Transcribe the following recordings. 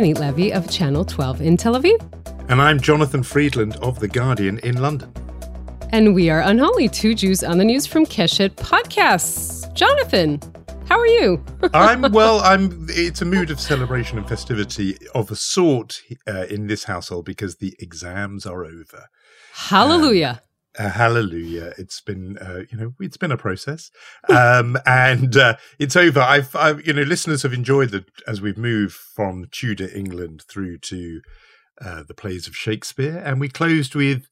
Yonit Levi of Channel 12 in Tel Aviv. And I'm Jonathan Freedland of The Guardian in London. And we are Unholy, two Jews on the news from Keshet Podcasts. Jonathan, how are you? I'm well. I'm. It's a mood of celebration and festivity of a sort uh, in this household because the exams are over. Hallelujah. Um, uh, hallelujah! It's been, uh, you know, it's been a process, um, and uh, it's over. I've, I've, you know, listeners have enjoyed the as we've moved from Tudor England through to uh, the plays of Shakespeare, and we closed with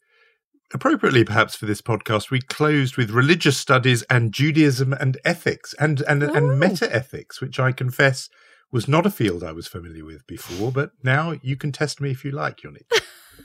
appropriately perhaps for this podcast, we closed with religious studies and Judaism and ethics and and, oh. and meta ethics, which I confess was not a field I was familiar with before, but now you can test me if you like, Yoni.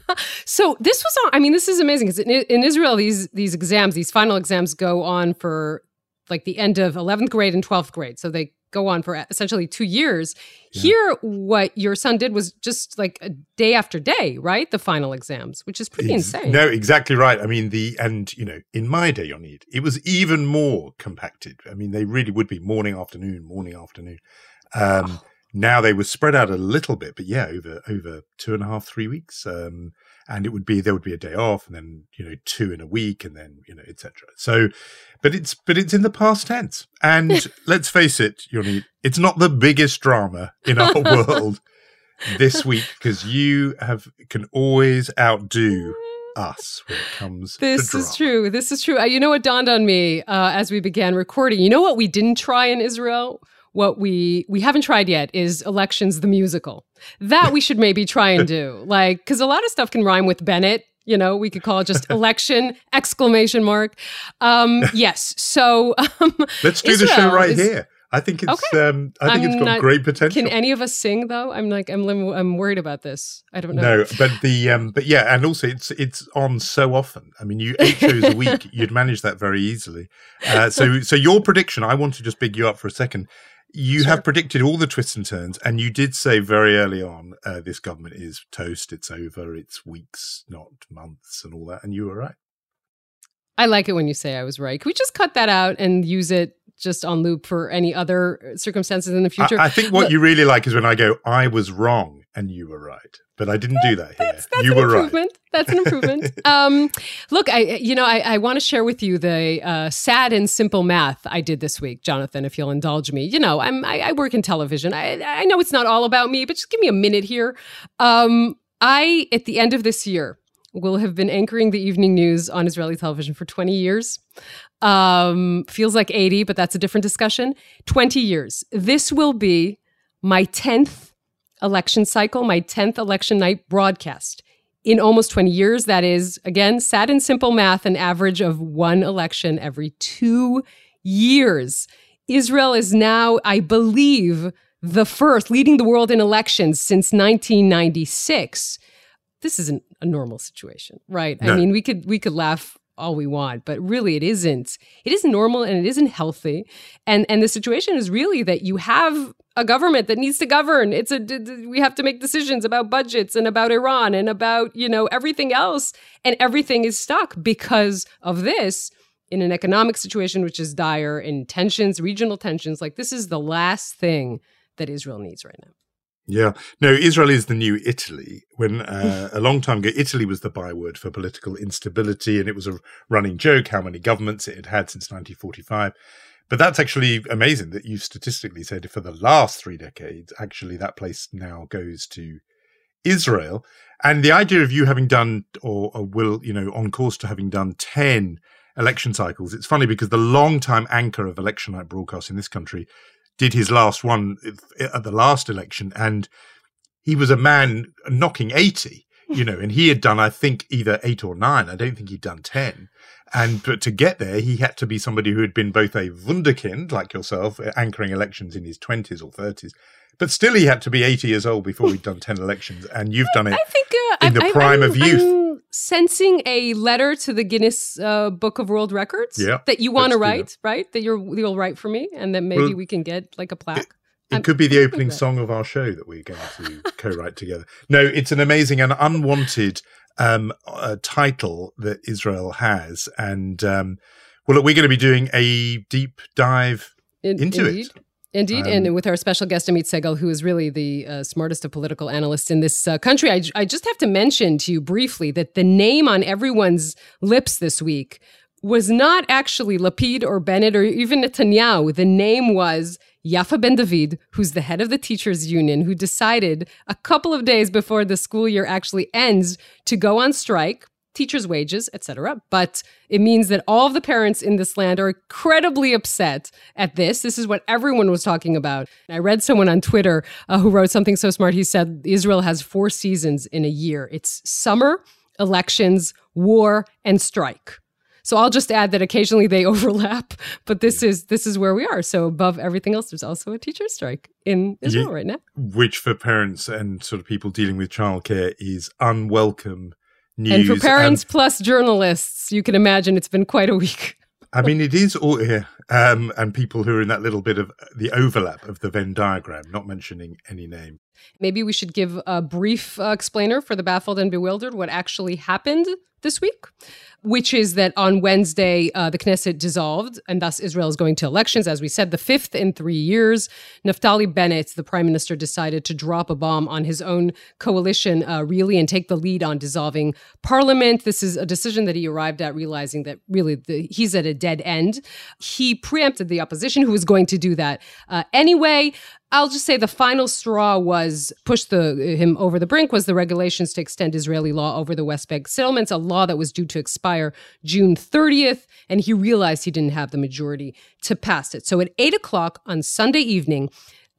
so this was on, I mean, this is amazing because in, in Israel, these these exams, these final exams go on for like the end of 11th grade and 12th grade. So they go on for essentially two years. Yeah. Here, what your son did was just like a day after day, right? The final exams, which is pretty Ex- insane. No, exactly right. I mean, the, and, you know, in my day on it, it was even more compacted. I mean, they really would be morning, afternoon, morning, afternoon. Um, oh. Now they were spread out a little bit, but yeah, over, over two and a half, three weeks. Um, and it would be there would be a day off and then you know two in a week and then you know etc so but it's but it's in the past tense. And let's face it Yoni, it's not the biggest drama in our world this week because you have can always outdo us when it comes this is true. This is true. Uh, you know what dawned on me uh, as we began recording? You know what we didn't try in israel what we we haven't tried yet is elections the musical that we should maybe try and do like because a lot of stuff can rhyme with bennett you know we could call it just election exclamation mark um yes so um, let's do Israel the show right is, here I think it's. Okay. Um, I think I'm it's got not, great potential. Can any of us sing though? I'm like, I'm, I'm worried about this. I don't know. No, but the, um, but yeah, and also it's it's on so often. I mean, you eight shows a week, you'd manage that very easily. Uh, so, so your prediction, I want to just big you up for a second you sure. have predicted all the twists and turns, and you did say very early on uh, this government is toast, it's over, it's weeks, not months, and all that. And you were right. I like it when you say I was right. Can we just cut that out and use it just on loop for any other circumstances in the future? I, I think what Look, you really like is when I go, I was wrong and you were right. But I didn't do that here. That's, that's you were improvement. right. That's an improvement. um, look, I you know I, I want to share with you the uh, sad and simple math I did this week, Jonathan. If you'll indulge me, you know I'm I, I work in television. I I know it's not all about me, but just give me a minute here. Um, I at the end of this year will have been anchoring the evening news on Israeli television for 20 years. Um, feels like 80, but that's a different discussion. 20 years. This will be my 10th election cycle, my 10th election night broadcast. In almost 20 years, that is, again, sad and simple math, an average of one election every two years. Israel is now, I believe, the first leading the world in elections since 1996. This isn't a normal situation, right? No. I mean, we could we could laugh all we want but really it isn't. It isn't normal and it isn't healthy. And and the situation is really that you have a government that needs to govern. It's a we have to make decisions about budgets and about iran and about you know everything else. And everything is stuck because of this in an economic situation which is dire in tensions regional tensions. Like this is the last thing that israel needs right now yeah. No, Israel is the new Italy. When uh, a long time ago, Italy was the byword for political instability, and it was a running joke how many governments it had had since 1945. But that's actually amazing that you statistically said for the last three decades, actually, that place now goes to Israel. And the idea of you having done, or, or will, you know, on course to having done 10 election cycles, it's funny because the long time anchor of election night broadcast in this country did his last one at the last election, and he was a man knocking 80, you know, and he had done, I think, either eight or nine. I don't think he'd done 10. And but to get there, he had to be somebody who had been both a wunderkind, like yourself, anchoring elections in his 20s or 30s, but still he had to be 80 years old before he'd done 10 elections. And you've done it I think, uh, in the I, prime I'm, of youth. I'm, sensing a letter to the Guinness uh, Book of World Records yeah, that you want to write, right? That you're you'll write for me, and then maybe well, we can get like a plaque. It, it could be the opening song of our show that we're going to co-write together. No, it's an amazing and unwanted um, uh, title that Israel has, and um, well, we're going to be doing a deep dive In, into indeed. it. Indeed, um, and with our special guest Amit Segal, who is really the uh, smartest of political analysts in this uh, country, I, I just have to mention to you briefly that the name on everyone's lips this week was not actually Lapid or Bennett or even Netanyahu. The name was Yafa Ben David, who's the head of the teachers union, who decided a couple of days before the school year actually ends to go on strike teachers' wages, etc. But it means that all of the parents in this land are incredibly upset at this. This is what everyone was talking about. I read someone on Twitter uh, who wrote something so smart. He said Israel has four seasons in a year. It's summer, elections, war, and strike. So I'll just add that occasionally they overlap, but this is this is where we are. So above everything else, there's also a teacher strike in Israel yeah, right now, which for parents and sort of people dealing with childcare is unwelcome news. And for parents and, plus journalists, you can imagine it's been quite a week. I mean, it is all here, um, and people who are in that little bit of the overlap of the Venn diagram, not mentioning any name. Maybe we should give a brief uh, explainer for the baffled and bewildered what actually happened this week which is that on Wednesday, uh, the Knesset dissolved, and thus Israel is going to elections. As we said, the fifth in three years. Naftali Bennett, the prime minister, decided to drop a bomb on his own coalition, uh, really, and take the lead on dissolving parliament. This is a decision that he arrived at, realizing that really the, he's at a dead end. He preempted the opposition, who was going to do that uh, anyway. I'll just say the final straw was pushed the, him over the brink was the regulations to extend Israeli law over the West Bank settlements, a law that was due to expire June 30th, and he realized he didn't have the majority to pass it. So at eight o'clock on Sunday evening,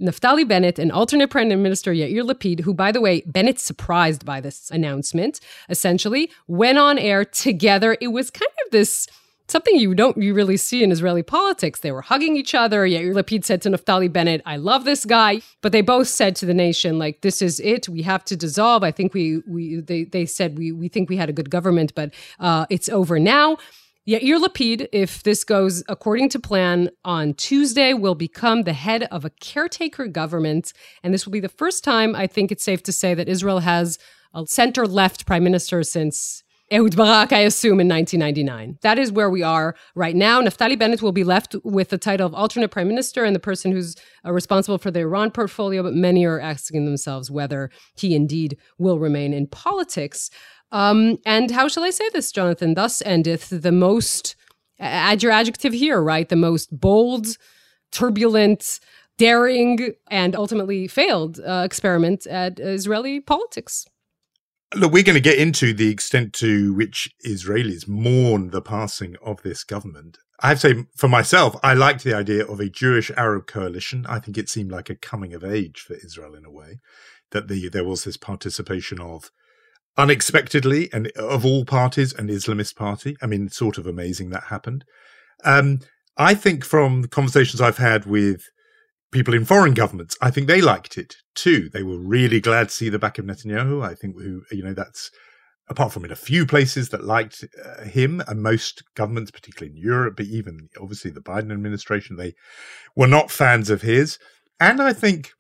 Naftali Bennett and alternate Prime Minister Yair Lapid, who, by the way, Bennett surprised by this announcement, essentially went on air together. It was kind of this something you don't you really see in Israeli politics. They were hugging each other. Yair Lapid said to Naftali Bennett, "I love this guy," but they both said to the nation, "Like this is it. We have to dissolve." I think we we they they said we we think we had a good government, but uh, it's over now. Yair Lapid, if this goes according to plan, on Tuesday will become the head of a caretaker government, and this will be the first time I think it's safe to say that Israel has a center left prime minister since Ehud Barak, I assume, in 1999. That is where we are right now. Naftali Bennett will be left with the title of alternate prime minister and the person who's uh, responsible for the Iran portfolio, but many are asking themselves whether he indeed will remain in politics. Um, and how shall I say this, Jonathan? Thus endeth the most, add your adjective here, right? The most bold, turbulent, daring, and ultimately failed uh, experiment at Israeli politics. Look, we're going to get into the extent to which Israelis mourn the passing of this government. I have to say, for myself, I liked the idea of a Jewish Arab coalition. I think it seemed like a coming of age for Israel in a way, that the, there was this participation of unexpectedly and of all parties an Islamist party. I mean, sort of amazing that happened. Um, I think from conversations I've had with people in foreign governments, I think they liked it too. They were really glad to see the back of Netanyahu. I think who you know that's apart from in a few places that liked uh, him and most governments, particularly in Europe, but even obviously the Biden administration, they were not fans of his. And I think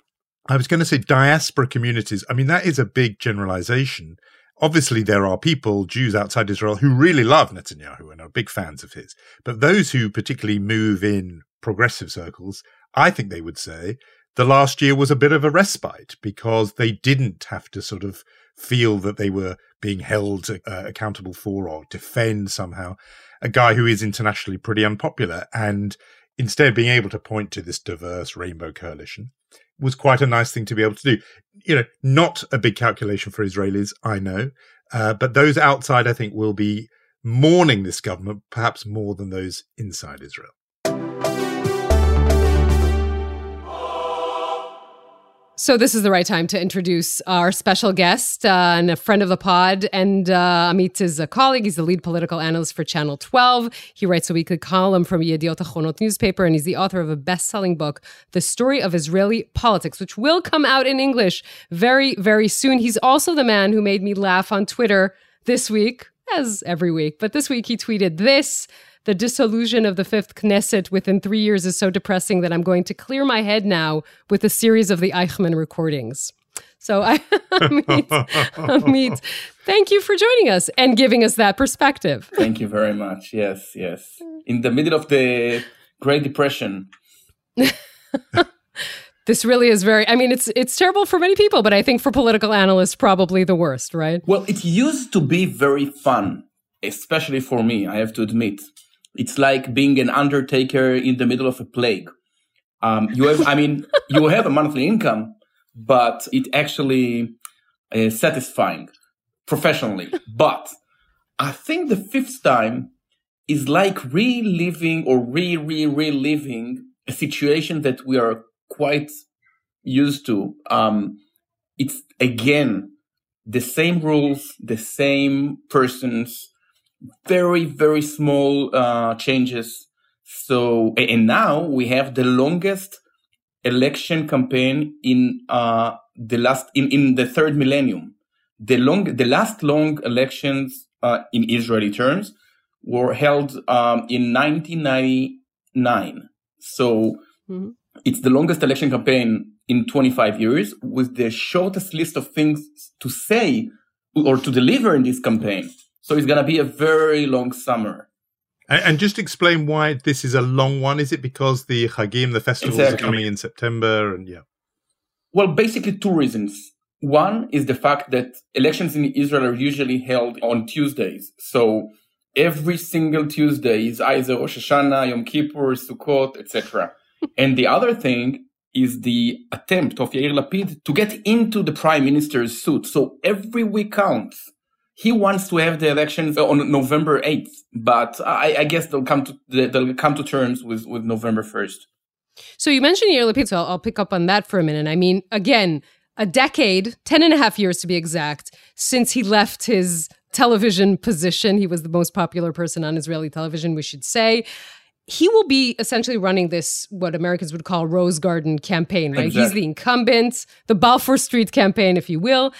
I was going to say diaspora communities. I mean, that is a big generalization. Obviously, there are people, Jews outside Israel, who really love Netanyahu and are big fans of his. But those who particularly move in progressive circles, I think they would say the last year was a bit of a respite because they didn't have to sort of feel that they were being held uh, accountable for or defend somehow a guy who is internationally pretty unpopular. And instead being able to point to this diverse rainbow coalition was quite a nice thing to be able to do. You know, not a big calculation for Israelis, I know, uh, but those outside, I think, will be mourning this government perhaps more than those inside Israel. So this is the right time to introduce our special guest uh, and a friend of the pod. And uh, Amit is a colleague. He's the lead political analyst for Channel 12. He writes a weekly column from Yediot Ahronot newspaper, and he's the author of a best-selling book, The Story of Israeli Politics, which will come out in English very, very soon. He's also the man who made me laugh on Twitter this week, as every week. But this week he tweeted this the dissolution of the fifth Knesset within three years is so depressing that I'm going to clear my head now with a series of the Eichmann recordings. So I Amit, Amit, thank you for joining us and giving us that perspective. Thank you very much. Yes, yes. In the middle of the Great Depression. this really is very i mean it's it's terrible for many people but i think for political analysts probably the worst right well it used to be very fun especially for me i have to admit it's like being an undertaker in the middle of a plague um, you have i mean you have a monthly income but it actually is satisfying professionally but i think the fifth time is like reliving or re re reliving a situation that we are quite used to. Um, it's again the same rules, the same persons, very very small uh, changes. So and now we have the longest election campaign in uh, the last in, in the third millennium. The long the last long elections uh, in Israeli terms were held um, in 1999. So mm-hmm. it's the longest election campaign in 25 years with the shortest list of things to say or to deliver in this campaign. So it's going to be a very long summer. And, just explain why this is a long one. Is it because the Chagim, the festivals, exactly. are coming in September? And yeah. Well, basically, two reasons. One is the fact that elections in Israel are usually held on Tuesdays. So every single Tuesday is either Rosh Hashanah, Yom Kippur, Sukkot, etc. and the other thing is the attempt of Yair Lapid to get into the prime minister's suit. So every week counts. He wants to have the elections uh, on November 8th, but I, I guess they'll come to they'll come to terms with, with November 1st. So you mentioned Yair Lapid, so I'll, I'll pick up on that for a minute. I mean, again, a decade, 10 and a half years to be exact, since he left his television position. He was the most popular person on Israeli television, we should say. He will be essentially running this, what Americans would call Rose Garden campaign, right? Exactly. He's the incumbent, the Balfour Street campaign, if you will.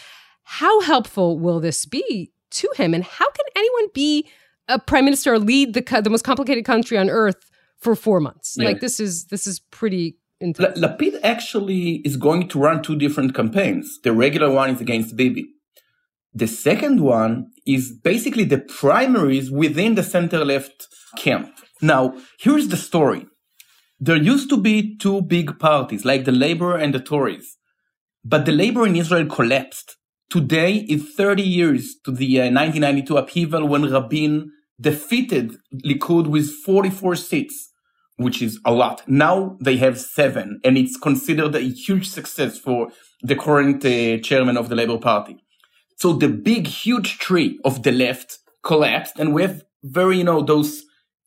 How helpful will this be to him? And how can anyone be a prime minister or lead the, the most complicated country on earth for four months? Yeah. Like this is this is pretty intense. Lapid actually is going to run two different campaigns. The regular one is against Bibi. The second one is basically the primaries within the center left camp. Now, here's the story. There used to be two big parties, like the Labor and the Tories. But the Labor in Israel collapsed. Today is 30 years to the uh, 1992 upheaval when Rabin defeated Likud with 44 seats, which is a lot. Now they have seven, and it's considered a huge success for the current uh, chairman of the Labor Party. So the big, huge tree of the left collapsed, and we have very, you know, those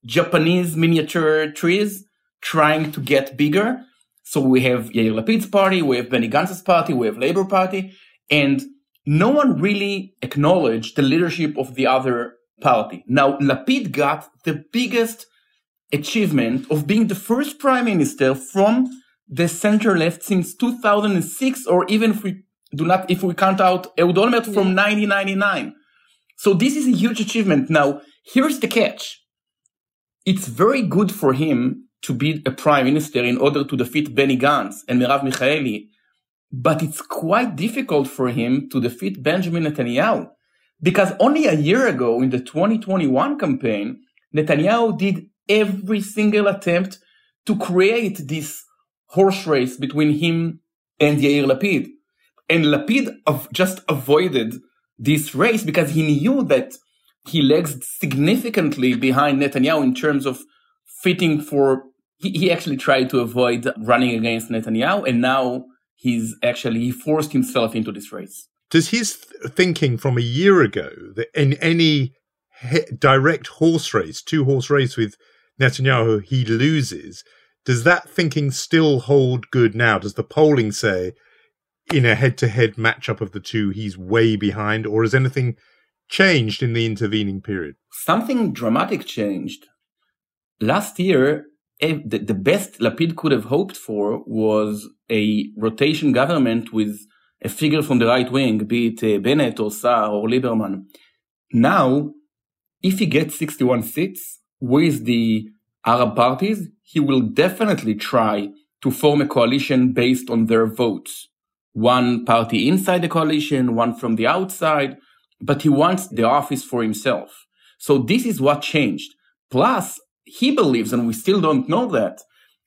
Japanese miniature trees trying to get bigger. So we have Yair Lapid's party, we have Benny Gantz's party, we have Labour Party, and no one really acknowledged the leadership of the other party. Now, Lapid got the biggest achievement of being the first prime minister from the center left since 2006, or even if we do not, if we count out Ehud Olmert from 1999. So this is a huge achievement. Now, here's the catch. It's very good for him to be a prime minister in order to defeat Benny Gantz and Merav Michaeli, but it's quite difficult for him to defeat Benjamin Netanyahu because only a year ago in the 2021 campaign, Netanyahu did every single attempt to create this horse race between him and Yair Lapid. And Lapid just avoided this race because he knew that he lags significantly behind Netanyahu in terms of fitting for. He, he actually tried to avoid running against Netanyahu, and now he's actually he forced himself into this race. Does his thinking from a year ago that in any direct horse race, two horse race with Netanyahu, he loses? Does that thinking still hold good now? Does the polling say in a head to head matchup of the two, he's way behind, or has anything changed in the intervening period? Something dramatic changed. Last year, eh, the best Lapid could have hoped for was a rotation government with a figure from the right wing, be it uh, Bennett or Saar or Lieberman. Now, if he gets 61 seats with the Arab parties, he will definitely try to form a coalition based on their votes one party inside the coalition, one from the outside, but he wants the office for himself. So this is what changed. Plus, he believes, and we still don't know that,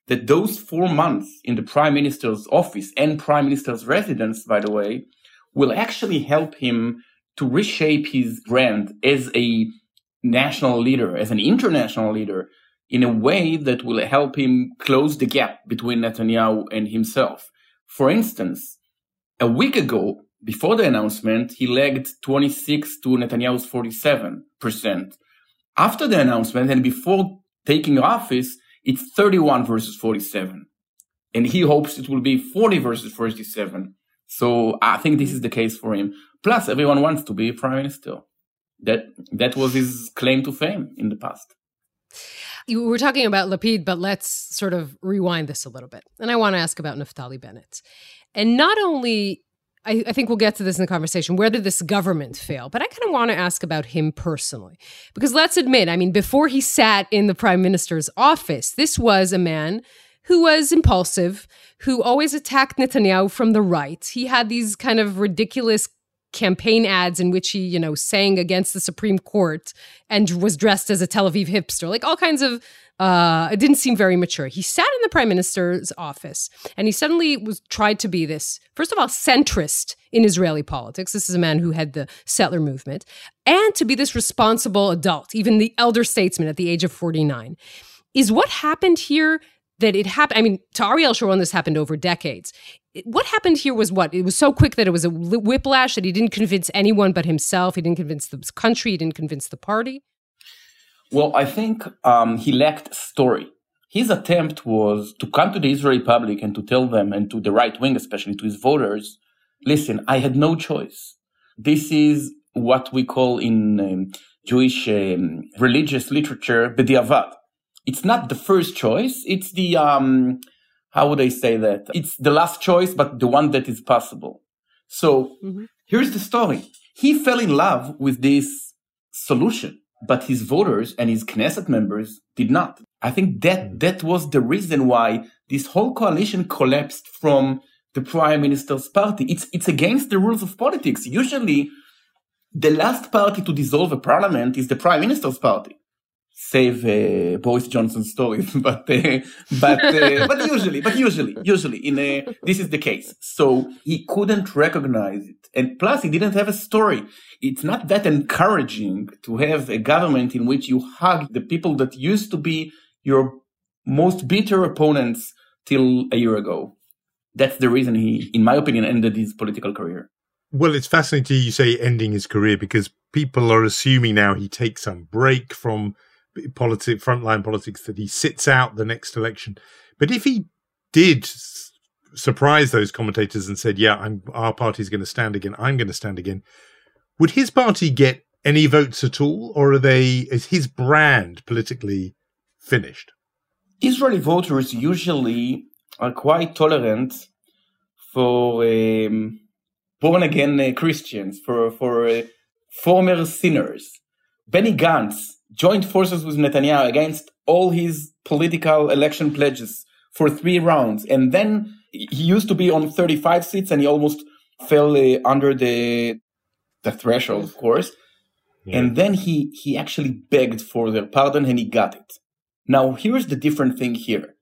that those four months in the prime minister's office and prime minister's residence, by the way, will actually help him to reshape his brand as a national leader, as an international leader, in a way that will help him close the gap between Netanyahu and himself. For instance, a week ago, before the announcement, he lagged 26 to Netanyahu's 47%. After the announcement and before taking office, it's 31 versus 47. And he hopes it will be 40 versus 47. So I think this is the case for him. Plus, everyone wants to be prime minister. That that was his claim to fame in the past. You were talking about Lapid, but let's sort of rewind this a little bit. And I want to ask about Naftali Bennett. And not only I, I, think we'll get to this in the conversation. Where did this government fail? But I kind of want to ask about him personally. Because let's admit, I mean, before he sat in the prime minister's office, this was a man who was impulsive, who always attacked Netanyahu from the right. He had these kind of ridiculous campaign ads in which he, you know, sang against the Supreme Court and was dressed as a Tel Aviv hipster, like all kinds of. Uh, it didn't seem very mature. He sat in the prime minister's office and he suddenly was tried to be this, first of all, centrist in Israeli politics. This is a man who had the settler movement, and to be this responsible adult, even the elder statesman at the age of 49. Is what happened here that it happened. I mean, to Ariel Sharon, this happened over decades. What happened here was what? It was so quick that it was a whiplash that he didn't convince anyone but himself. He didn't convince the country. He didn't convince the party. Well, I think um, he lacked story. His attempt was to come to the Israeli public and to tell them, and to the right wing, especially to his voters, listen, I had no choice. This is what we call in um, Jewish um, religious literature, bediavad it's not the first choice. It's the, um, how would I say that? It's the last choice, but the one that is possible. So mm-hmm. here's the story. He fell in love with this solution, but his voters and his Knesset members did not. I think that mm. that was the reason why this whole coalition collapsed from the prime minister's party. It's, it's against the rules of politics. Usually the last party to dissolve a parliament is the prime minister's party save uh, Boris Johnson stories, but uh, but uh, but usually, but usually, usually, in a, this is the case. So he couldn't recognize it, and plus, he didn't have a story. It's not that encouraging to have a government in which you hug the people that used to be your most bitter opponents till a year ago. That's the reason he, in my opinion, ended his political career. Well, it's fascinating you say ending his career because people are assuming now he takes some break from politics, frontline politics, that he sits out the next election. But if he did surprise those commentators and said, "Yeah, I'm, our party's going to stand again. I'm going to stand again," would his party get any votes at all, or are they? Is his brand politically finished? Israeli voters usually are quite tolerant for um, born again uh, Christians, for for uh, former sinners. Benny Gantz joined forces with Netanyahu against all his political election pledges for three rounds. And then he used to be on 35 seats and he almost fell uh, under the, the threshold, of course. Yeah. And then he, he actually begged for their pardon and he got it. Now, here's the different thing here.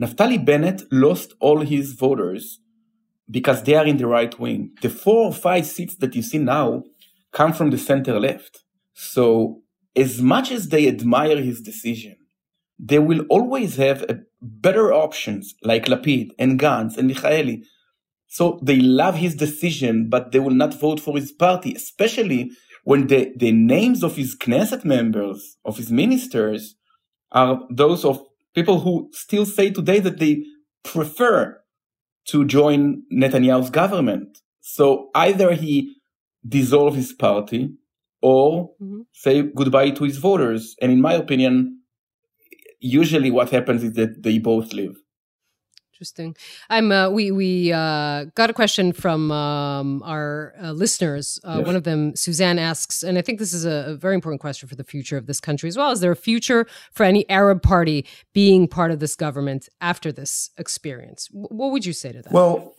Naftali Bennett lost all his voters because they are in the right wing. The four or five seats that you see now come from the center left. So as much as they admire his decision, they will always have better options like Lapid and Gantz and Michaeli. So they love his decision, but they will not vote for his party, especially when the, the names of his Knesset members, of his ministers, are those of people who still say today that they prefer to join Netanyahu's government. So either he dissolve his party or mm-hmm. say goodbye to his voters. And in my opinion, usually what happens is that they both live. Interesting. I'm. Uh, we we uh, got a question from um, our uh, listeners. Uh, yes. One of them, Suzanne, asks, and I think this is a, a, very important question for the future of this country as well. Is there a future for any Arab party being part of this government after this experience? W- what would you say to that? Well,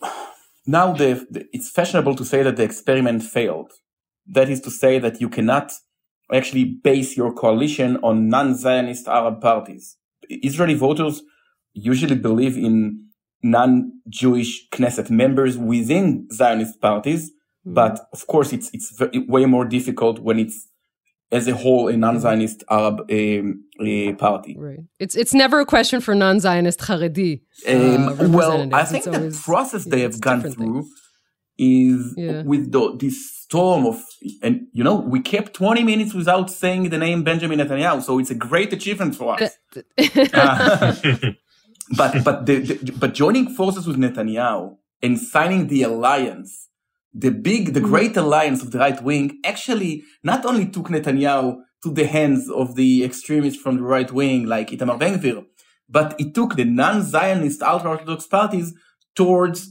now the, the, it's fashionable to say that the experiment failed. That is to say that you cannot actually base your coalition on non-Zionist Arab parties. Israeli voters usually believe in non-Jewish Knesset members within Zionist parties. Mm-hmm. But of course, it's, it's way more difficult when it's as a whole a non-Zionist Arab um, party. Right. It's it's never a question for non-Zionist Haredi. Uh, um, well, I think the process they have gone through things. Is yeah. with the, this storm of, and you know, we kept 20 minutes without saying the name Benjamin Netanyahu, so it's a great achievement for us. uh, but but the, the, but joining forces with Netanyahu and signing the alliance the big, the mm-hmm. great alliance of the right wing actually not only took Netanyahu to the hands of the extremists from the right wing like Itamar Ben-Gvir, but it took the non-Zionist ultra-Orthodox parties towards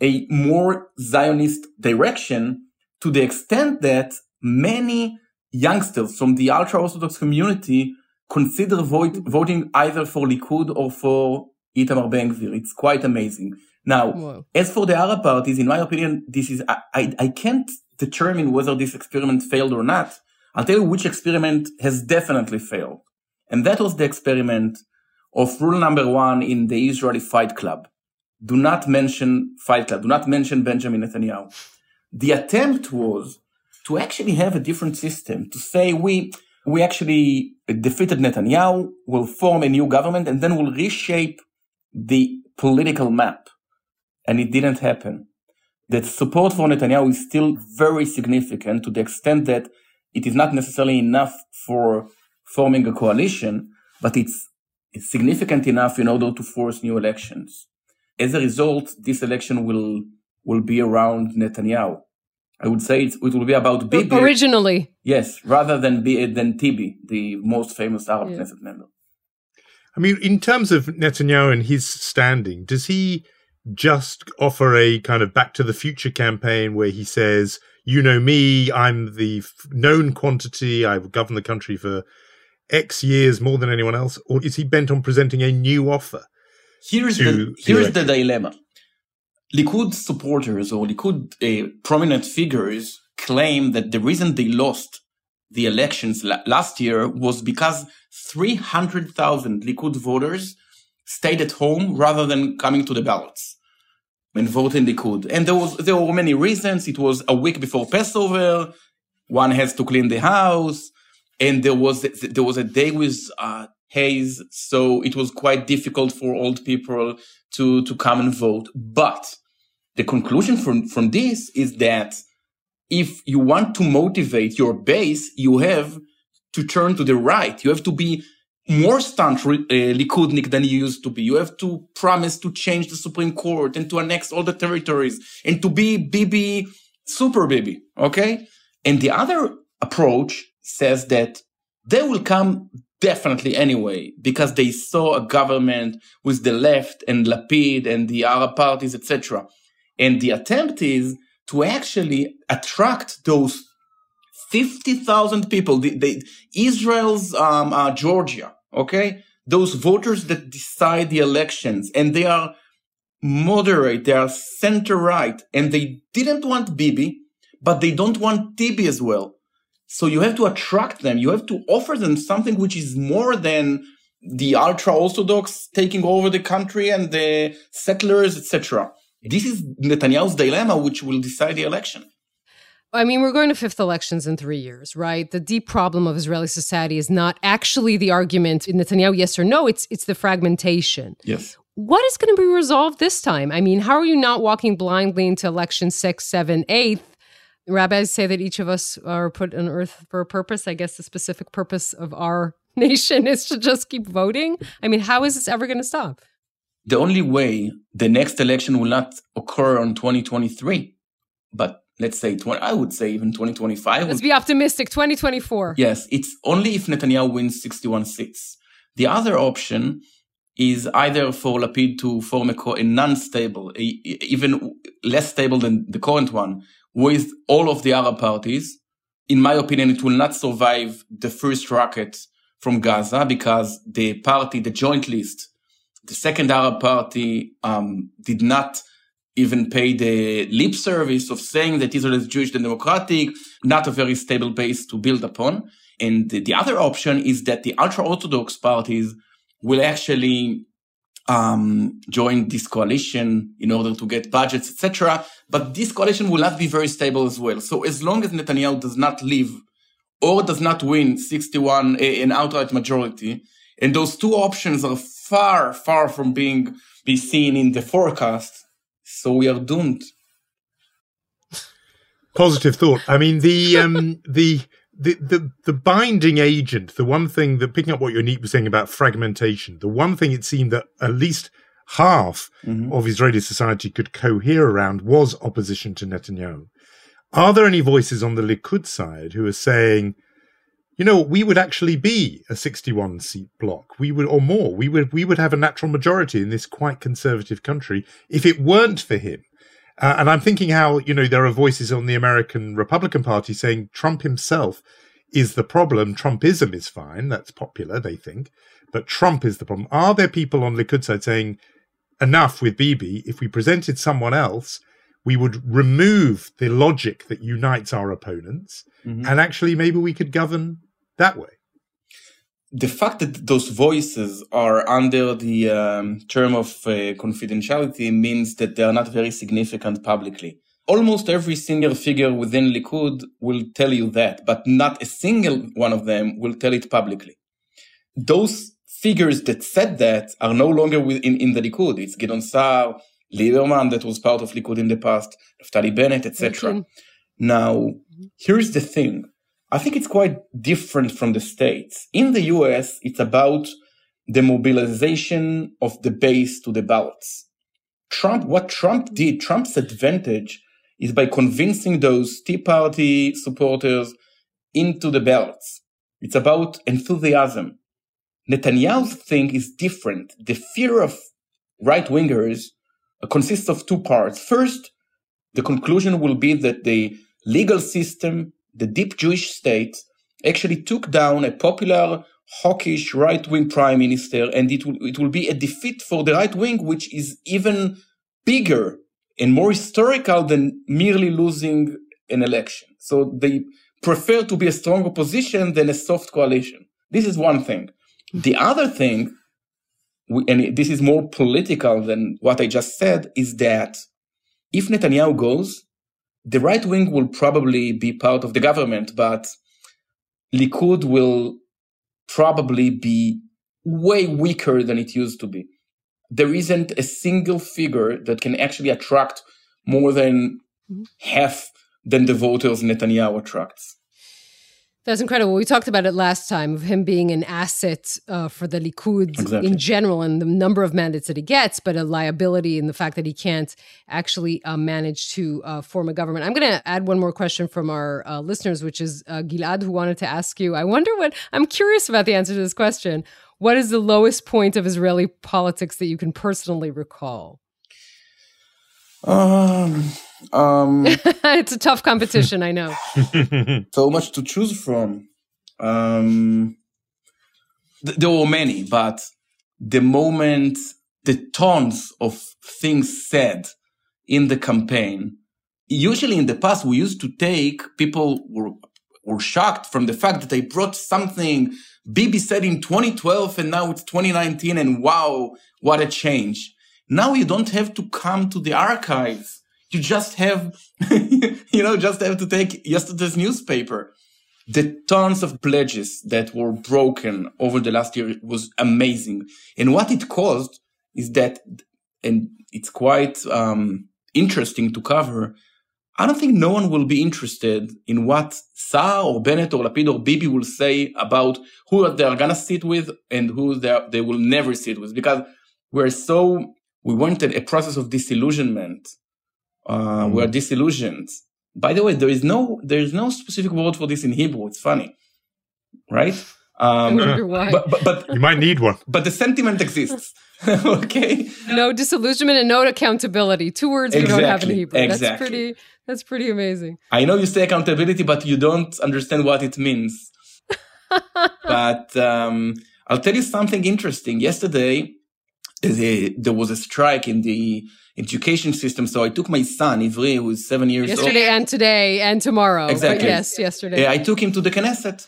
a more Zionist direction to the extent that many youngsters from the ultra-Orthodox community consider vote, voting either for Likud or for Itamar Ben-Gvir. It's quite amazing. Now, Whoa. as for the Arab parties, in my opinion, this is, I, I, I can't determine whether this experiment failed or not. I'll tell you which experiment has definitely failed. And that was the experiment of rule number one in the Israeli Fight Club. Do not mention Fight Club. Do not mention Benjamin Netanyahu. The attempt was to actually have a different system, to say we, we actually defeated Netanyahu, will form a new government, and then we'll reshape the political map and it didn't happen. The support for Netanyahu is still very significant to the extent that it is not necessarily enough for forming a coalition, but it's, it's significant enough in order to force new elections. As a result, this election will will be around Netanyahu. I would say it will be about Bibi. Originally. Yes, rather than B, than Tibi, the most famous Arab yeah. Knesset member. I mean, in terms of Netanyahu and his standing, does he just offer a kind of back to the future campaign where he says, you know me, I'm the known quantity, I've governed the country for X years more than anyone else? Or is he bent on presenting a new offer? Here's the, here's the dilemma. Likud supporters or Likud uh, prominent figures claim that the reason they lost the elections la- last year was because 300,000 Likud voters stayed at home rather than coming to the ballots and voting Likud. And there was there were many reasons. It was a week before Passover. One has to clean the house, and there was there was a day with uh, haze, so it was quite difficult for old people to to come and vote. But the conclusion from from this is that if you want to motivate your base, you have to turn to the right. You have to be more staunch uh, Likudnik than you used to be. You have to promise to change the Supreme Court and to annex all the territories and to be Bibi, super Bibi. Okay. And the other approach says that they will come definitely anyway because they saw a government with the left and Lapid and the Arab parties, etc. And the attempt is to actually attract those 50,000 people, the, the, Israel's um, uh, Georgia, okay? Those voters that decide the elections and they are moderate, they are center right, and they didn't want Bibi, but they don't want Tibi as well. So you have to attract them. You have to offer them something which is more than the ultra orthodox taking over the country and the settlers, etc. This is Netanyahu's dilemma, which will decide the election. I mean, we're going to fifth elections in three years, right? The deep problem of Israeli society is not actually the argument in Netanyahu, yes or no. It's it's the fragmentation. Yes. What is going to be resolved this time? I mean, how are you not walking blindly into election six, seven, eighth? Rabbis say that each of us are put on earth for a purpose. I guess the specific purpose of our nation is to just keep voting. I mean, how is this ever going to stop? The only way the next election will not occur on 2023, but let's say 20, I would say even 2025. Let's be optimistic. 2024. Yes, it's only if Netanyahu wins 61 seats. The other option is either for Lapid to form a, co- a non-stable, a, even less stable than the current one, with all of the Arab parties. In my opinion, it will not survive the first rocket from Gaza because the party, the joint list, the second Arab party, um, did not even pay the lip service of saying that Israel is Jewish and democratic, not a very stable base to build upon. And the, the other option is that the ultra Orthodox parties will actually um, join this coalition in order to get budgets, etc. But this coalition will not be very stable as well. So as long as Netanyahu does not leave or does not win 61, an outright majority, and those two options are far, far from being be seen in the forecast. So we are doomed. Positive thought. I mean, the um, the the, the the binding agent, the one thing that picking up what Yonit was saying about fragmentation, the one thing it seemed that at least half mm-hmm. of Israeli society could cohere around was opposition to Netanyahu. Are there any voices on the Likud side who are saying, you know, we would actually be a 61 seat bloc. We would, or more. We would, we would have a natural majority in this quite conservative country if it weren't for him. Uh, and I'm thinking how, you know, there are voices on the American Republican Party saying Trump himself is the problem. Trumpism is fine. That's popular, they think. But Trump is the problem. Are there people on Likud side saying enough with Bibi? If we presented someone else, we would remove the logic that unites our opponents. Mm-hmm. And actually, maybe we could govern that way the fact that those voices are under the um, term of uh, confidentiality means that they are not very significant publicly. Almost every single figure within Likud will tell you that, but not a single one of them will tell it publicly. Those figures that said that are no longer within in the Likud. It's Gideon Saar, Lieberman that was part of Likud in the past, Naftali Bennett, etc. Now, here's the thing I think it's quite different from the States. In the US, it's about the mobilization of the base to the ballots. Trump, what Trump did, Trump's advantage is by convincing those Tea Party supporters into the ballots. It's about enthusiasm. Netanyahu's thing is different. The fear of right wingers consists of two parts. First, the conclusion will be that the legal system the deep Jewish state actually took down a popular hawkish right wing prime minister, and it will, it will be a defeat for the right wing, which is even bigger and more historical than merely losing an election. So they prefer to be a strong opposition than a soft coalition. This is one thing. The other thing, and this is more political than what I just said, is that if Netanyahu goes, the right wing will probably be part of the government, but Likud will probably be way weaker than it used to be. There isn't a single figure that can actually attract more than mm-hmm. half than the voters Netanyahu attracts. That's incredible. We talked about it last time of him being an asset uh, for the Likud exactly. in general and the number of mandates that he gets, but a liability in the fact that he can't actually uh, manage to uh, form a government. I'm going to add one more question from our uh, listeners, which is uh, Gilad, who wanted to ask you. I wonder what I'm curious about the answer to this question. What is the lowest point of Israeli politics that you can personally recall? Um, um, it's a tough competition, I know. so much to choose from. Um, th- there were many, but the moment, the tons of things said in the campaign, usually in the past, we used to take people were were shocked from the fact that they brought something Bibi said in 2012 and now it's 2019 and wow, what a change. Now you don't have to come to the archives. You just have, you know, just have to take yesterday's newspaper. The tons of pledges that were broken over the last year was amazing. And what it caused is that, and it's quite um, interesting to cover. I don't think no one will be interested in what Saar or Bennett or Lapid or Bibi will say about who they are gonna sit with and who they will never sit with because we're so we wanted a process of disillusionment. Uh, mm. We're disillusioned. By the way, there is no there is no specific word for this in Hebrew. It's funny, right? Um, I wonder why. But, but, but you might need one. But the sentiment exists. okay. No disillusionment and no accountability. Two words exactly. we don't have in Hebrew. Exactly. That's pretty. That's pretty amazing. I know you say accountability, but you don't understand what it means. but um, I'll tell you something interesting. Yesterday, there was a strike in the education system. So I took my son, Ivri, who is seven years yesterday old. Yesterday and today and tomorrow. Exactly. yes, yesterday. I took him to the Knesset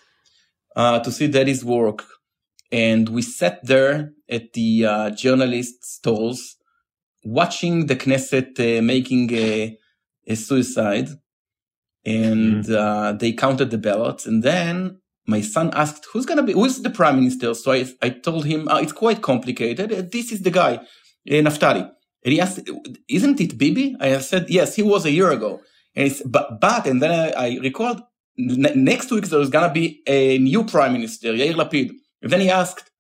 uh, to see daddy's work. And we sat there at the uh, journalist stalls watching the Knesset uh, making a, a, suicide. And mm. uh, they counted the ballots. And then my son asked, who's going to be, who's the prime minister? So I, I told him, oh, it's quite complicated. Uh, this is the guy, uh, Naftali. And he asked, isn't it Bibi? I said, yes, he was a year ago. And but, but, and then I, I recalled n- next week there's going to be a new prime minister, Yair Lapid. And then he asked,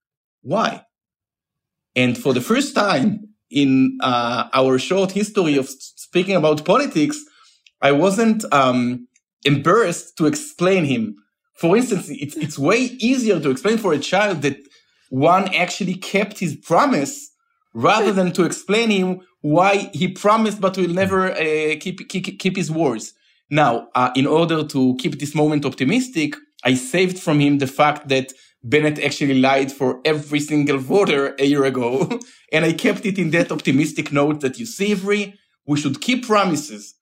why? And for the first time in uh, our short history of speaking about politics, I wasn't um, embarrassed to explain him. For instance, it's, it's way easier to explain for a child that one actually kept his promise rather than to explain him why he promised but will never uh, keep, keep, keep his words. Now, uh, in order to keep this moment optimistic, I saved from him the fact that Bennett actually lied for every single voter a year ago. and I kept it in that optimistic note that you see, Ivry, we should keep promises.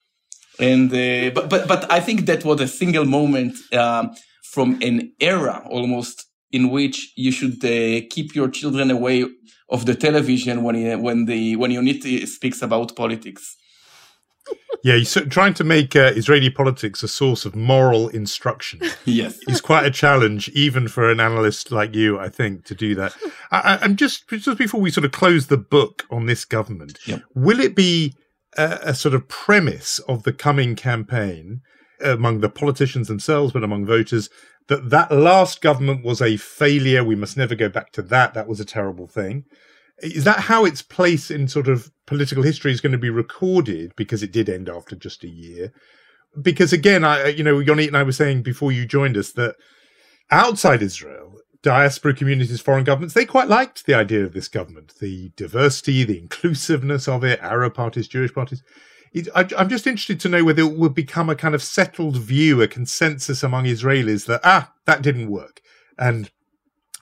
And, uh, but, but, but I think that was a single moment, um, from an era almost in which you should uh, keep your children away of the television when, he, when the, when Yonit speaks about politics yeah, he's trying to make uh, Israeli politics a source of moral instruction. yes, it's quite a challenge, even for an analyst like you, I think, to do that. I, am just just before we sort of close the book on this government, yep. will it be a, a sort of premise of the coming campaign among the politicians themselves, but among voters, that that last government was a failure? We must never go back to that. That was a terrible thing. Is that how its place in sort of political history is going to be recorded because it did end after just a year? Because again, I, you know, Yonit and I were saying before you joined us that outside Israel, diaspora communities, foreign governments, they quite liked the idea of this government, the diversity, the inclusiveness of it, Arab parties, Jewish parties. It, I, I'm just interested to know whether it will become a kind of settled view, a consensus among Israelis that, ah, that didn't work. And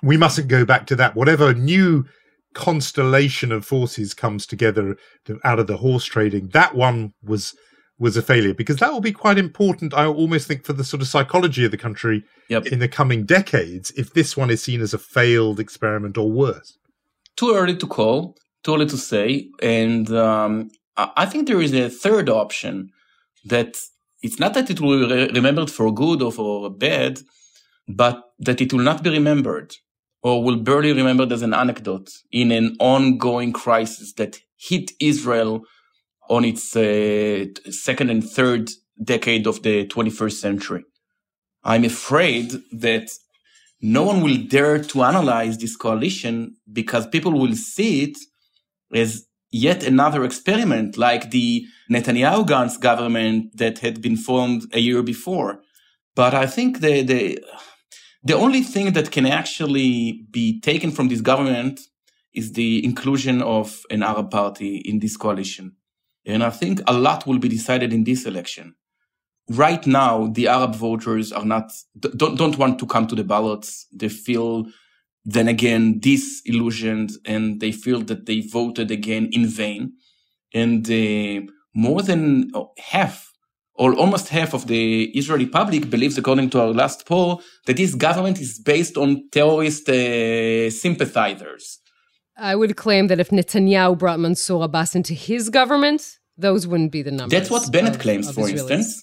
we mustn't go back to that. Whatever new constellation of forces comes together out of the horse trading, that one was was a failure because that will be quite important. I almost think for the sort of psychology of the country yep. in the coming decades, if this one is seen as a failed experiment or worse. Too early to call, too early to say, and um, I think there is a third option that it's not that it will be remembered for good or for bad, but that it will not be remembered or will barely remembered as an anecdote in an ongoing crisis that hit Israel on its uh, second and third decade of the 21st century. I'm afraid that no one will dare to analyze this coalition because people will see it as yet another experiment like the Netanyahu government that had been formed a year before. But I think the, the, the only thing that can actually be taken from this government is the inclusion of an Arab party in this coalition. And I think a lot will be decided in this election. Right now, the Arab voters are not, don't, don't want to come to the ballots. They feel then again disillusioned and they feel that they voted again in vain. And uh, more than oh, half or almost half of the Israeli public believes, according to our last poll, that this government is based on terrorist uh, sympathizers. I would claim that if Netanyahu brought Mansour Abbas into his government, those wouldn't be the numbers. That's what Bennett of, claims, of for Israelis. instance.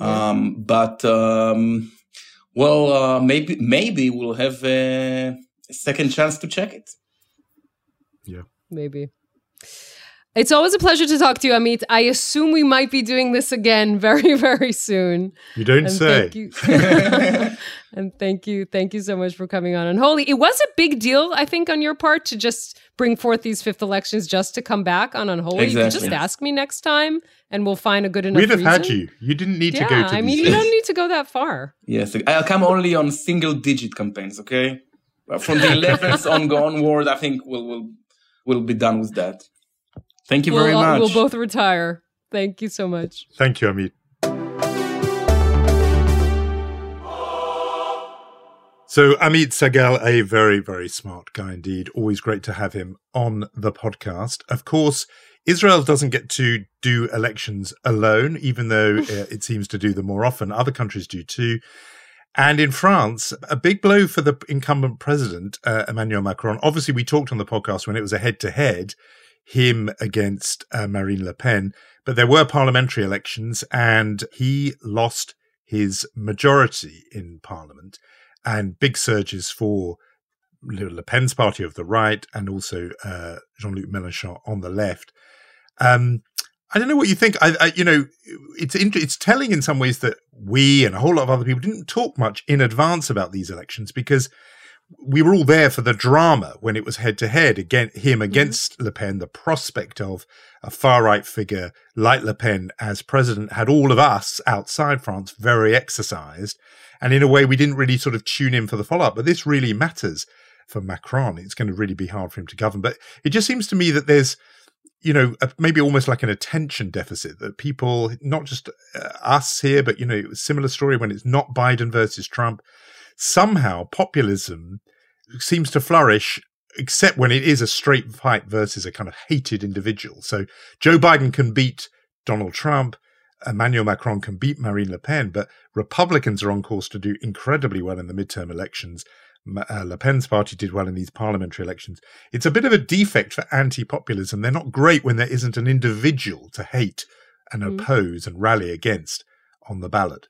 Yeah. Um, but um, well, uh, maybe maybe we'll have a second chance to check it. Yeah, maybe. It's always a pleasure to talk to you, Amit. I assume we might be doing this again very, very soon. You don't and say. Thank you. and thank you. Thank you so much for coming on Unholy. It was a big deal, I think, on your part to just bring forth these fifth elections just to come back on Unholy. Exactly. You just ask me next time and we'll find a good enough We'd have reason. had you. You didn't need yeah, to go to I mean, these you don't need to go that far. Yes. I'll come only on single digit campaigns, okay? From the 11th on onward, I think we'll, we'll, we'll be done with that. Thank you very we'll, much. We'll both retire. Thank you so much. Thank you, Amit. So Amit Segal, a very, very smart guy indeed. Always great to have him on the podcast. Of course, Israel doesn't get to do elections alone, even though uh, it seems to do them more often. Other countries do too. And in France, a big blow for the incumbent president, uh, Emmanuel Macron. Obviously, we talked on the podcast when it was a head to head, him against uh, Marine Le Pen, but there were parliamentary elections and he lost his majority in parliament and big surges for Le Pen's party of the right and also uh, Jean-Luc Mélenchon on the left. Um, I don't know what you think. I, I you know, it's it's telling in some ways that we and a whole lot of other people didn't talk much in advance about these elections because we were all there for the drama when it was head to head again him mm-hmm. against mm-hmm. Le Pen. The prospect of a far right figure like Le Pen as president had all of us outside France very exercised, and in a way we didn't really sort of tune in for the follow up. But this really matters for Macron. It's going to really be hard for him to govern. But it just seems to me that there's you know, maybe almost like an attention deficit that people, not just uh, us here, but, you know, similar story when it's not Biden versus Trump. Somehow populism seems to flourish, except when it is a straight fight versus a kind of hated individual. So Joe Biden can beat Donald Trump. Emmanuel Macron can beat Marine Le Pen, but Republicans are on course to do incredibly well in the midterm elections uh, Le Pen's party did well in these parliamentary elections. It's a bit of a defect for anti populism. They're not great when there isn't an individual to hate and mm. oppose and rally against on the ballot.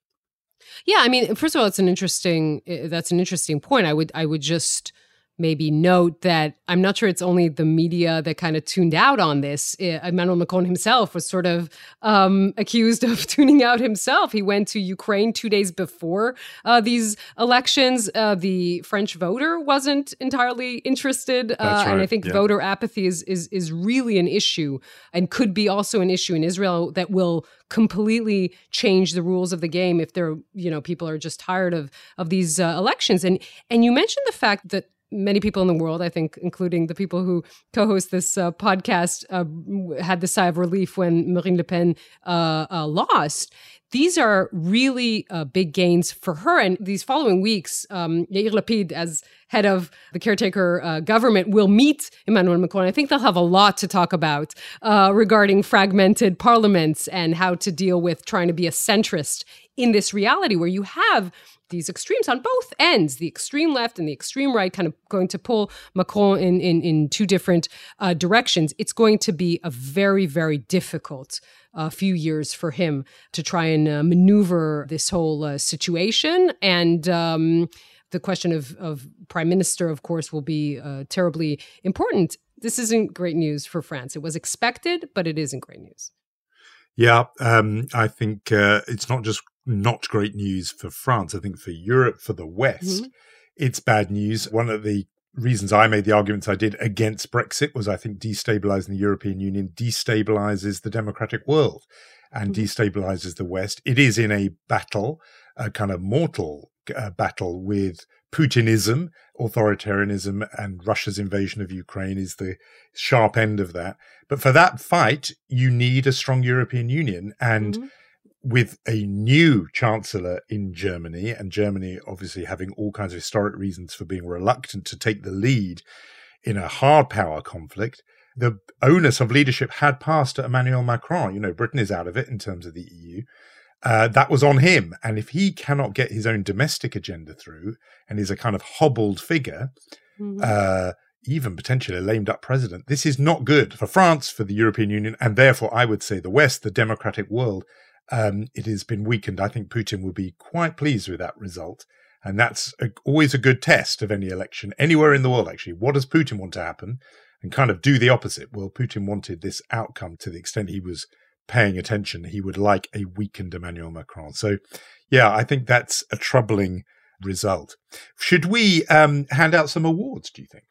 Yeah, I mean, first of all, it's an interesting. Eh, that's an interesting point. I would, I would just maybe note that I'm not sure it's only the media that kind of tuned out on this. Emmanuel Macron himself was sort of um, accused of tuning out himself. He went to Ukraine two days before uh, these elections. Uh, the French voter wasn't entirely interested, uh, right. and I think yeah. voter apathy is, is is really an issue and could be also an issue in Israel that will completely change the rules of the game if there you know people are just tired of of these uh, elections and and you mentioned the fact that many people in the world, I think, including the people who co-host this uh, podcast, uh, had the sigh of relief when Marine Le Pen uh, uh lost. These are really uh, big gains for her. And these following weeks, um, Yair Lapid, as head of the caretaker uh, government, will meet Emmanuel Macron. I think they'll have a lot to talk about regarding fragmented parliaments and how to deal with trying to be a centrist in this reality where you have these extremes on both ends, the extreme left and the extreme right, kind of going to pull Macron in in, in two different uh, directions. It's going to be a very very difficult uh, few years for him to try and uh, maneuver this whole uh, situation and. Um, the question of, of prime minister, of course, will be uh, terribly important. This isn't great news for France. It was expected, but it isn't great news. Yeah, um, I think uh, it's not just not great news for France. I think for Europe, for the West, mm-hmm. it's bad news. One of the reasons I made the arguments I did against Brexit was I think destabilizing the European Union destabilizes the democratic world and mm-hmm. destabilizes the West. It is in a battle, a kind of mortal uh, battle with Putinism, authoritarianism, and Russia's invasion of Ukraine is the sharp end of that. But for that fight, you need a strong European Union. And mm-hmm with a new chancellor in Germany, and Germany obviously having all kinds of historic reasons for being reluctant to take the lead in a hard power conflict, the onus of leadership had passed to Emmanuel Macron. You know, Britain is out of it in terms of the EU. Uh, that was on him. And if he cannot get his own domestic agenda through and is a kind of hobbled figure, mm-hmm. uh, even potentially a lamed up president, this is not good for France, for the European Union, and therefore I would say the West, the democratic world um, it has been weakened. I think Putin will be quite pleased with that result. And that's a, always a good test of any election anywhere in the world, actually. What does Putin want to happen? And kind of do the opposite. Well, Putin wanted this outcome to the extent he was paying attention. He would like a weakened Emmanuel Macron. So, yeah, I think that's a troubling result. Should we um, hand out some awards, do you think?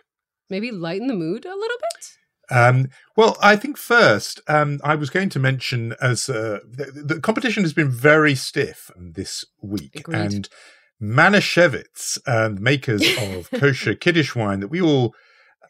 Maybe lighten the mood a little bit? Um, well, I think first, um, I was going to mention as uh, the, the, competition has been very stiff this week, Agreed. and Manischewitz, and makers of kosher Kiddush wine that we all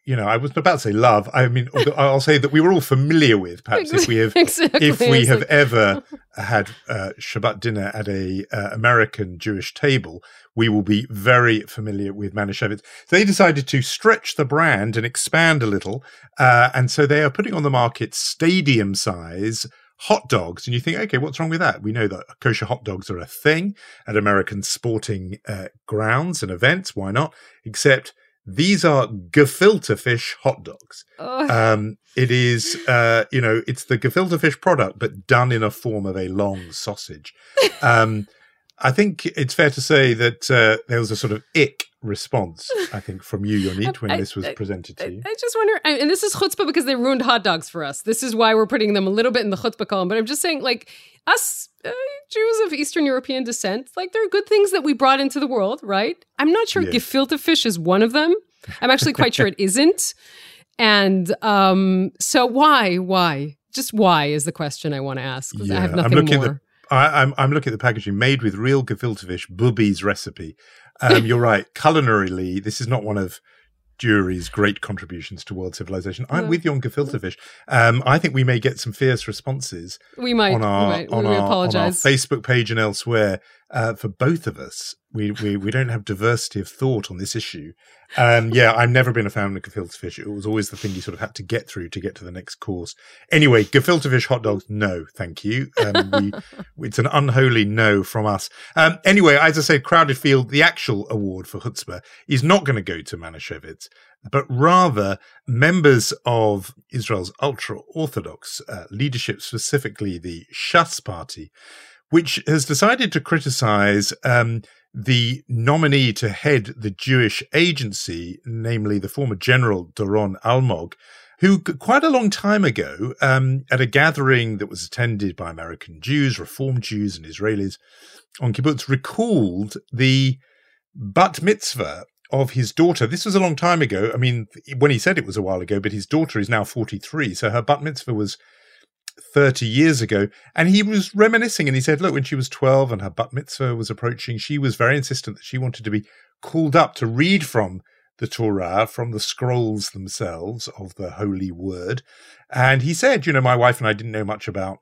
you know, I was about to say love. I mean, I'll say that we were all familiar with, perhaps, if we have, exactly. if we have ever had uh, Shabbat dinner at a uh, American Jewish table, we will be very familiar with Manischewitz. They decided to stretch the brand and expand a little, uh, and so they are putting on the market stadium size hot dogs, and you think, okay, what's wrong with that? We know that kosher hot dogs are a thing at American sporting uh, grounds and events. Why not? Except these are gefilte fish hot dogs. Um, it is, uh, you know, it's the gefilte fish product, but done in a form of a long sausage. Um, I think it's fair to say that uh, there was a sort of ick response, I think, from you, Yonit, when I, this was I, presented to you. I, I just wonder, and this is chutzpah because they ruined hot dogs for us. This is why we're putting them a little bit in the chutzpah column. But I'm just saying, like, us uh, Jews of Eastern European descent, like, there are good things that we brought into the world, right? I'm not sure yes. gefilte fish is one of them. I'm actually quite sure it isn't. And um, so why? Why? Just why is the question I want to ask. Yeah, I have nothing more. The, I, am I'm, I'm looking at the packaging made with real gefilte fish, Bubby's recipe. Um, you're right. Culinarily, this is not one of Jewry's great contributions to world civilization. I'm with you on gefilte fish. Um, I think we may get some fierce responses. We might on our, we might. On, we our apologize. on our Facebook page and elsewhere uh, for both of us. We, we we don't have diversity of thought on this issue. Um, yeah, I've never been a fan of gefilte fish. It was always the thing you sort of had to get through to get to the next course. Anyway, gefilte fish hot dogs, no, thank you. Um, we, it's an unholy no from us. Um, anyway, as I said, Crowded Field, the actual award for chutzpah is not going to go to Manischewitz, but rather members of Israel's ultra Orthodox uh, leadership, specifically the Shas party, which has decided to criticize um, the nominee to head the Jewish agency, namely the former general Doron Almog, who quite a long time ago, um, at a gathering that was attended by American Jews, Reform Jews, and Israelis on kibbutz, recalled the bat mitzvah of his daughter. This was a long time ago. I mean, when he said it was a while ago, but his daughter is now 43. So her bat mitzvah was 30 years ago. And he was reminiscing and he said, look, when she was 12 and her bat mitzvah was approaching, she was very insistent that she wanted to be called up to read from the Torah, from the scrolls themselves of the holy word. And he said, you know, my wife and I didn't know much about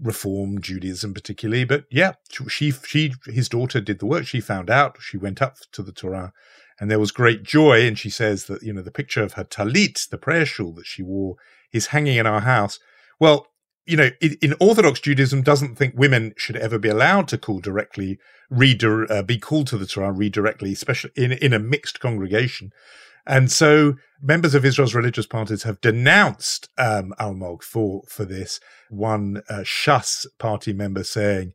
Reform Judaism particularly, but yeah, she, she, his daughter did the work. She found out. She went up to the Torah, and there was great joy. And she says that you know the picture of her talit, the prayer shawl that she wore, is hanging in our house. Well, you know, in, in, Orthodox Judaism, doesn't think women should ever be allowed to call directly, uh, be called to the Torah, read directly, especially in in a mixed congregation. And so, members of Israel's religious parties have denounced um, Almog for for this. One uh, Shas party member saying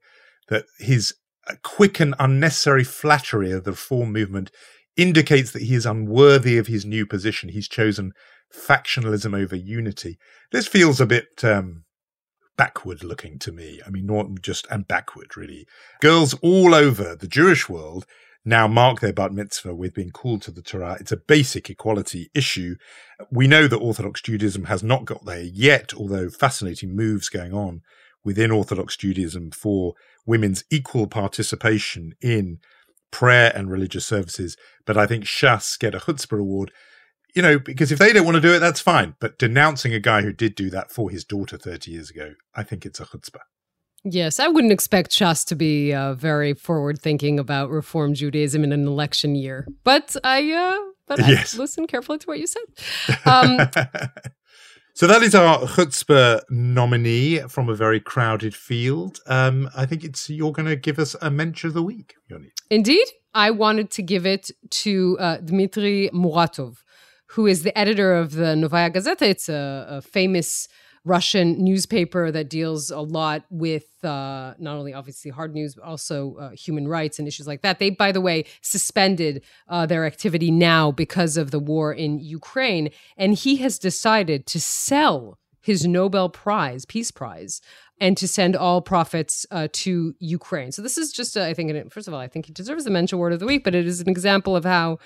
that his uh, quick and unnecessary flattery of the reform movement indicates that he is unworthy of his new position. He's chosen factionalism over unity. This feels a bit um, backward looking to me. I mean, not just and backward really. Girls all over the Jewish world now mark their bat mitzvah with being called to the Torah. It's a basic equality issue. We know that Orthodox Judaism has not got there yet, although fascinating moves going on within Orthodox Judaism for women's equal participation in prayer and religious services. But I think Shas get a chutzpah award you know, because if they don't want to do it, that's fine. But denouncing a guy who did do that for his daughter 30 years ago, I think it's a chutzpah. Yes, I wouldn't expect Shas to be uh, very forward thinking about Reform Judaism in an election year, but I, uh, but yes. I listened carefully to what you said. Um, so that is our chutzpah nominee from a very crowded field. Um, I think it's you're going to give us a mensch of the week, Yoni. Indeed, I wanted to give it to uh, Dmitry Muratov who is the editor of the Novaya Gazeta. It's a, a famous Russian newspaper that deals a lot with uh, not only obviously hard news, but also uh, human rights and issues like that. They, by the way, suspended uh, their activity now because of the war in Ukraine. And he has decided to sell his Nobel Prize, Peace Prize, and to send all profits uh, to Ukraine. So this is just, uh, I think, first of all, I think he deserves the mensch award of the week, but it is an example of how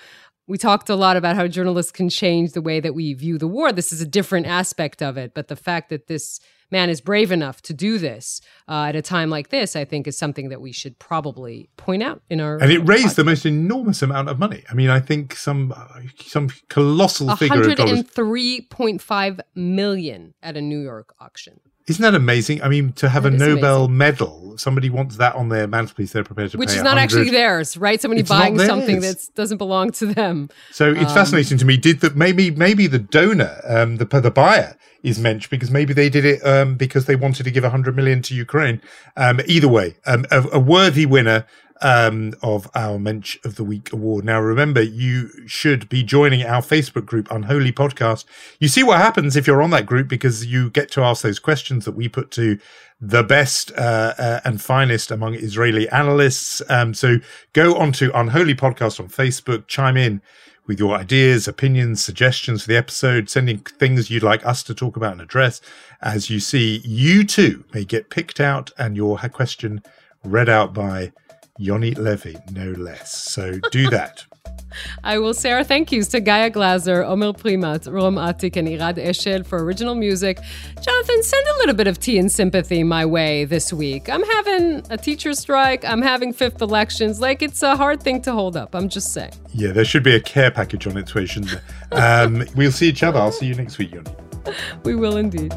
we talked a lot about how journalists can change the way that we view the war. This is a different aspect of it. But the fact that this man is brave enough to do this uh, at a time like this, I think, is something that we should probably point out in our. And it raised podcast. the most enormous amount of money. I mean, I think some some colossal figure. One hundred and three point five million at a New York auction. Isn't that amazing? I mean, to have That a Nobel amazing. medal, somebody wants that on their mantelpiece, they're prepared to Which is not 100. actually theirs, right? Somebody It's buying something that doesn't belong to them. So it's Um, fascinating to me. Did that maybe maybe the donor, um, the the buyer is Mensch because maybe they did it um, because they wanted to give 100 million to Ukraine. Um, either way, um, a, a worthy winner um, of our Mensch of the Week award. Now, remember, you should be joining our Facebook group, Unholy Podcast. You see what happens if you're on that group because you get to ask those questions that we put to the best uh, uh, and finest among Israeli analysts. Um, so go onto Unholy Podcast on Facebook, chime in with your ideas, opinions, suggestions for the episode, sending things you'd like us to talk about and address. As you see, you too may get picked out and your question read out by Yoni Levi, no less. So do that. I will say our thank yous to Gaia Glazer, Omer Primat, Rom Atik, and Irad Eshel for original music. Jonathan, send a little bit of tea and sympathy my way this week. I'm having a teacher strike. I'm having fifth elections. Like, it's a hard thing to hold up. I'm just saying. Yeah, there should be a care package on its way, shouldn't there? Um, we'll see each other. I'll see you next week, Yoni. We will indeed.